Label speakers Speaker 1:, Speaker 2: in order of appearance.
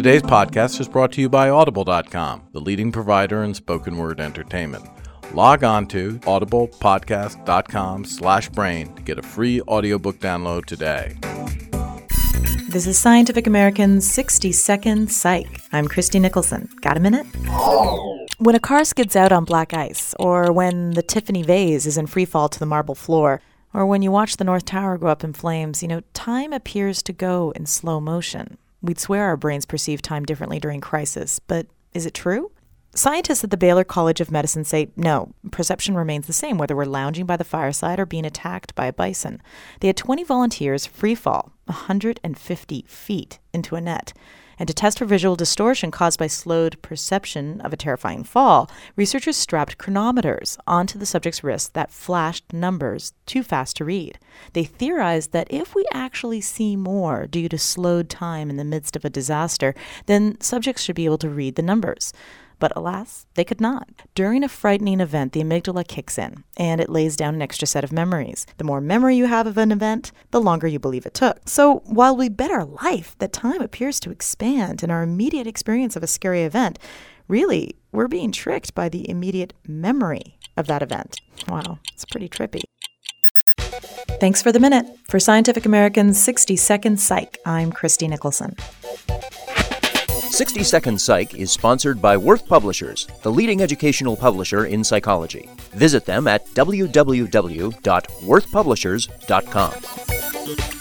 Speaker 1: Today's podcast is brought to you by Audible.com, the leading provider in spoken word entertainment. Log on to audiblepodcast.com slash brain to get a free audiobook download today.
Speaker 2: This is Scientific American's 60 Second Psych. I'm Christie Nicholson. Got a minute? When a car skids out on black ice, or when the Tiffany vase is in free fall to the marble floor, or when you watch the North Tower go up in flames, you know, time appears to go in slow motion. We'd swear our brains perceive time differently during crisis, but is it true? Scientists at the Baylor College of Medicine say no, perception remains the same whether we're lounging by the fireside or being attacked by a bison. They had 20 volunteers free fall 150 feet into a net. And to test for visual distortion caused by slowed perception of a terrifying fall, researchers strapped chronometers onto the subject's wrists that flashed numbers too fast to read. They theorized that if we actually see more due to slowed time in the midst of a disaster, then subjects should be able to read the numbers. But alas, they could not. During a frightening event, the amygdala kicks in and it lays down an extra set of memories. The more memory you have of an event, the longer you believe it took. So while we bet our life that time appears to expand in our immediate experience of a scary event, really, we're being tricked by the immediate memory of that event. Wow, it's pretty trippy. Thanks for the minute. For Scientific American's 60 Second Psych, I'm Christie Nicholson.
Speaker 3: 60 Second Psych is sponsored by Worth Publishers, the leading educational publisher in psychology. Visit them at www.worthpublishers.com.